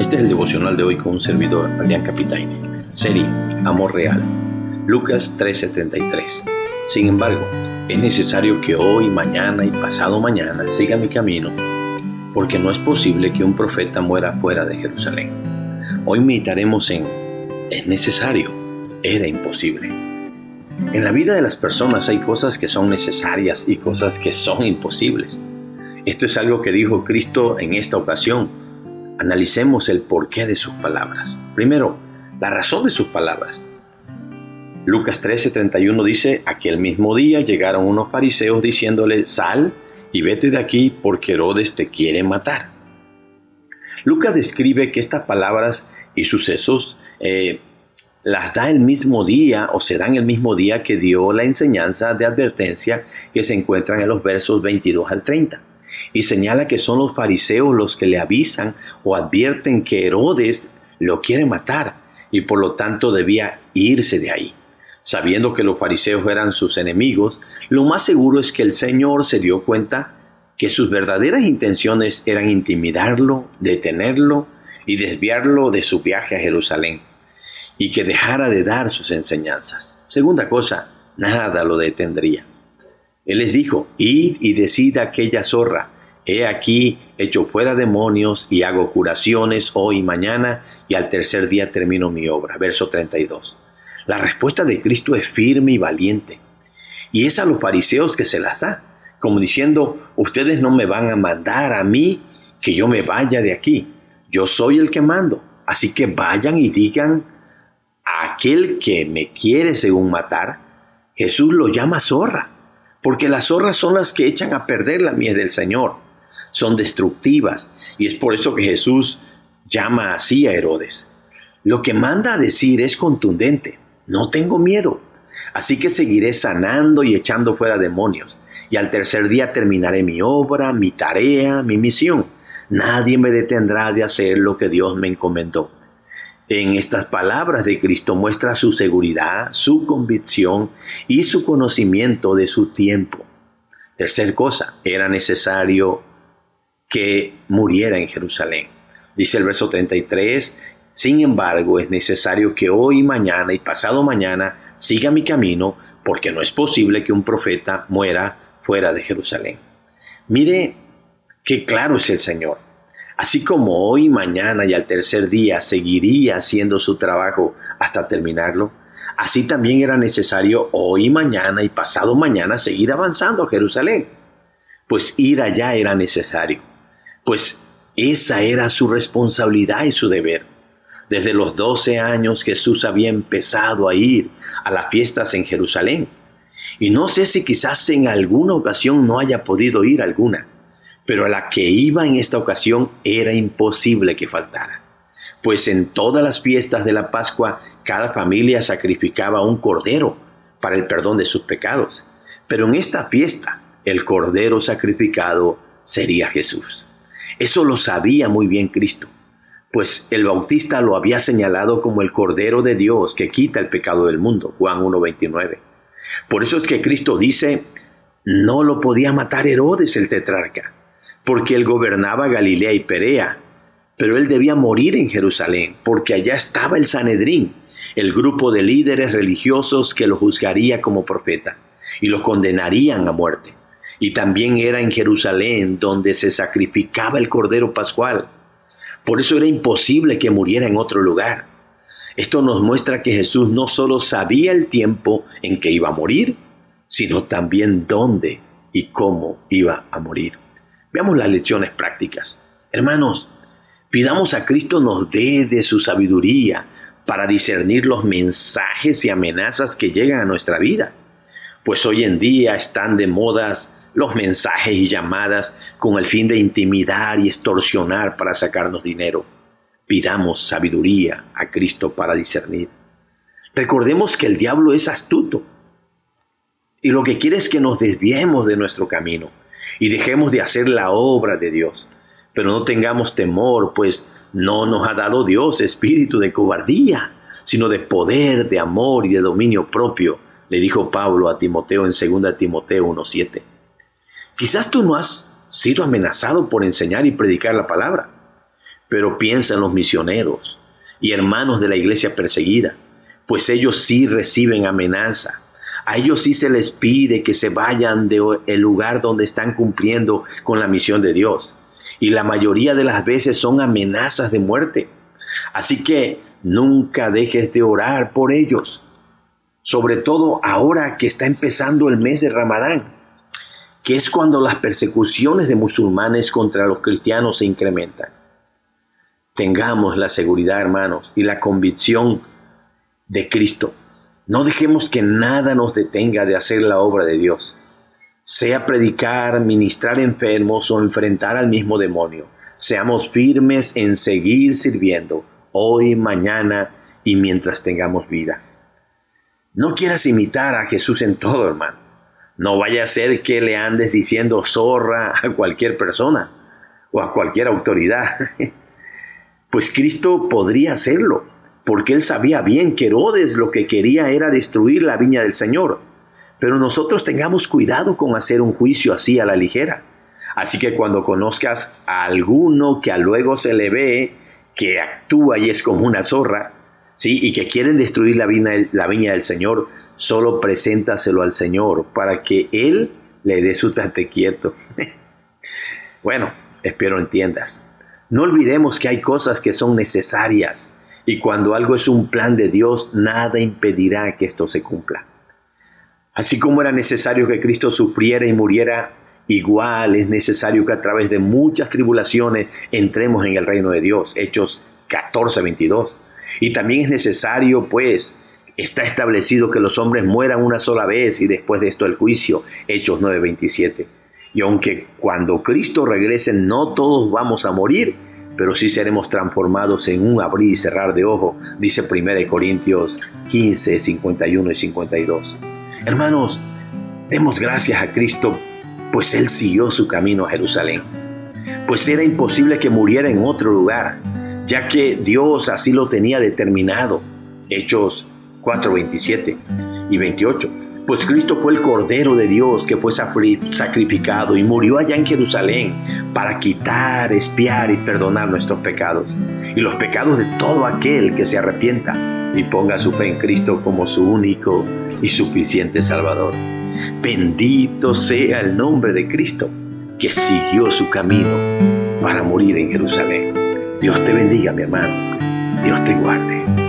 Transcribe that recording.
Este es el devocional de hoy con un servidor, Adrián Capitaine. Serie Amor Real. Lucas 13:33. Sin embargo, es necesario que hoy, mañana y pasado mañana siga mi camino, porque no es posible que un profeta muera fuera de Jerusalén. Hoy meditaremos en es necesario, era imposible. En la vida de las personas hay cosas que son necesarias y cosas que son imposibles. Esto es algo que dijo Cristo en esta ocasión. Analicemos el porqué de sus palabras. Primero, la razón de sus palabras. Lucas 13:31 dice, aquel mismo día llegaron unos fariseos diciéndole, sal y vete de aquí porque Herodes te quiere matar. Lucas describe que estas palabras y sucesos eh, las da el mismo día o se dan el mismo día que dio la enseñanza de advertencia que se encuentran en los versos 22 al 30 y señala que son los fariseos los que le avisan o advierten que Herodes lo quiere matar y por lo tanto debía irse de ahí. Sabiendo que los fariseos eran sus enemigos, lo más seguro es que el Señor se dio cuenta que sus verdaderas intenciones eran intimidarlo, detenerlo y desviarlo de su viaje a Jerusalén, y que dejara de dar sus enseñanzas. Segunda cosa, nada lo detendría. Él les dijo, id y decid a aquella zorra, he aquí hecho fuera demonios y hago curaciones hoy y mañana y al tercer día termino mi obra. Verso 32. La respuesta de Cristo es firme y valiente. Y es a los fariseos que se las da, como diciendo, ustedes no me van a mandar a mí que yo me vaya de aquí. Yo soy el que mando. Así que vayan y digan a aquel que me quiere según matar, Jesús lo llama zorra porque las zorras son las que echan a perder la miel del Señor, son destructivas, y es por eso que Jesús llama así a Herodes. Lo que manda a decir es contundente, no tengo miedo, así que seguiré sanando y echando fuera demonios, y al tercer día terminaré mi obra, mi tarea, mi misión. Nadie me detendrá de hacer lo que Dios me encomendó. En estas palabras de Cristo muestra su seguridad, su convicción y su conocimiento de su tiempo. Tercer cosa, era necesario que muriera en Jerusalén. Dice el verso 33, sin embargo, es necesario que hoy, mañana y pasado mañana siga mi camino, porque no es posible que un profeta muera fuera de Jerusalén. Mire qué claro es el Señor. Así como hoy, mañana y al tercer día seguiría haciendo su trabajo hasta terminarlo, así también era necesario hoy, mañana y pasado mañana seguir avanzando a Jerusalén. Pues ir allá era necesario, pues esa era su responsabilidad y su deber. Desde los 12 años Jesús había empezado a ir a las fiestas en Jerusalén. Y no sé si quizás en alguna ocasión no haya podido ir alguna pero a la que iba en esta ocasión era imposible que faltara. Pues en todas las fiestas de la Pascua cada familia sacrificaba un cordero para el perdón de sus pecados. Pero en esta fiesta el cordero sacrificado sería Jesús. Eso lo sabía muy bien Cristo, pues el bautista lo había señalado como el cordero de Dios que quita el pecado del mundo, Juan 1.29. Por eso es que Cristo dice, no lo podía matar Herodes el tetrarca, porque él gobernaba Galilea y Perea, pero él debía morir en Jerusalén, porque allá estaba el Sanedrín, el grupo de líderes religiosos que lo juzgaría como profeta y lo condenarían a muerte. Y también era en Jerusalén donde se sacrificaba el Cordero Pascual. Por eso era imposible que muriera en otro lugar. Esto nos muestra que Jesús no solo sabía el tiempo en que iba a morir, sino también dónde y cómo iba a morir. Veamos las lecciones prácticas. Hermanos, pidamos a Cristo nos dé de su sabiduría para discernir los mensajes y amenazas que llegan a nuestra vida. Pues hoy en día están de modas los mensajes y llamadas con el fin de intimidar y extorsionar para sacarnos dinero. Pidamos sabiduría a Cristo para discernir. Recordemos que el diablo es astuto y lo que quiere es que nos desviemos de nuestro camino y dejemos de hacer la obra de Dios. Pero no tengamos temor, pues no nos ha dado Dios espíritu de cobardía, sino de poder, de amor y de dominio propio, le dijo Pablo a Timoteo en 2 Timoteo 1.7. Quizás tú no has sido amenazado por enseñar y predicar la palabra, pero piensa en los misioneros y hermanos de la iglesia perseguida, pues ellos sí reciben amenaza. A ellos sí se les pide que se vayan del lugar donde están cumpliendo con la misión de Dios. Y la mayoría de las veces son amenazas de muerte. Así que nunca dejes de orar por ellos. Sobre todo ahora que está empezando el mes de Ramadán, que es cuando las persecuciones de musulmanes contra los cristianos se incrementan. Tengamos la seguridad, hermanos, y la convicción de Cristo. No dejemos que nada nos detenga de hacer la obra de Dios, sea predicar, ministrar enfermos o enfrentar al mismo demonio. Seamos firmes en seguir sirviendo hoy, mañana y mientras tengamos vida. No quieras imitar a Jesús en todo, hermano. No vaya a ser que le andes diciendo zorra a cualquier persona o a cualquier autoridad. Pues Cristo podría hacerlo, porque él sabía bien que Herodes lo que quería era destruir la viña del Señor. Pero nosotros tengamos cuidado con hacer un juicio así a la ligera. Así que cuando conozcas a alguno que a luego se le ve que actúa y es como una zorra, ¿sí? y que quieren destruir la viña, la viña del Señor, solo preséntaselo al Señor para que Él le dé su tate quieto. bueno, espero entiendas. No olvidemos que hay cosas que son necesarias y cuando algo es un plan de Dios, nada impedirá que esto se cumpla. Así como era necesario que Cristo sufriera y muriera, igual es necesario que a través de muchas tribulaciones entremos en el reino de Dios. Hechos 14, 22. Y también es necesario, pues, está establecido que los hombres mueran una sola vez y después de esto el juicio. Hechos 9, 27. Y aunque cuando Cristo regrese no todos vamos a morir, pero sí seremos transformados en un abrir y cerrar de ojo, dice 1 Corintios 15, 51 y 52. Hermanos, demos gracias a Cristo, pues Él siguió su camino a Jerusalén. Pues era imposible que muriera en otro lugar, ya que Dios así lo tenía determinado. Hechos 4, 27 y 28 pues Cristo fue el Cordero de Dios que fue sacrificado y murió allá en Jerusalén para quitar, espiar y perdonar nuestros pecados y los pecados de todo aquel que se arrepienta y ponga su fe en Cristo como su único y suficiente Salvador. Bendito sea el nombre de Cristo que siguió su camino para morir en Jerusalén. Dios te bendiga, mi hermano. Dios te guarde.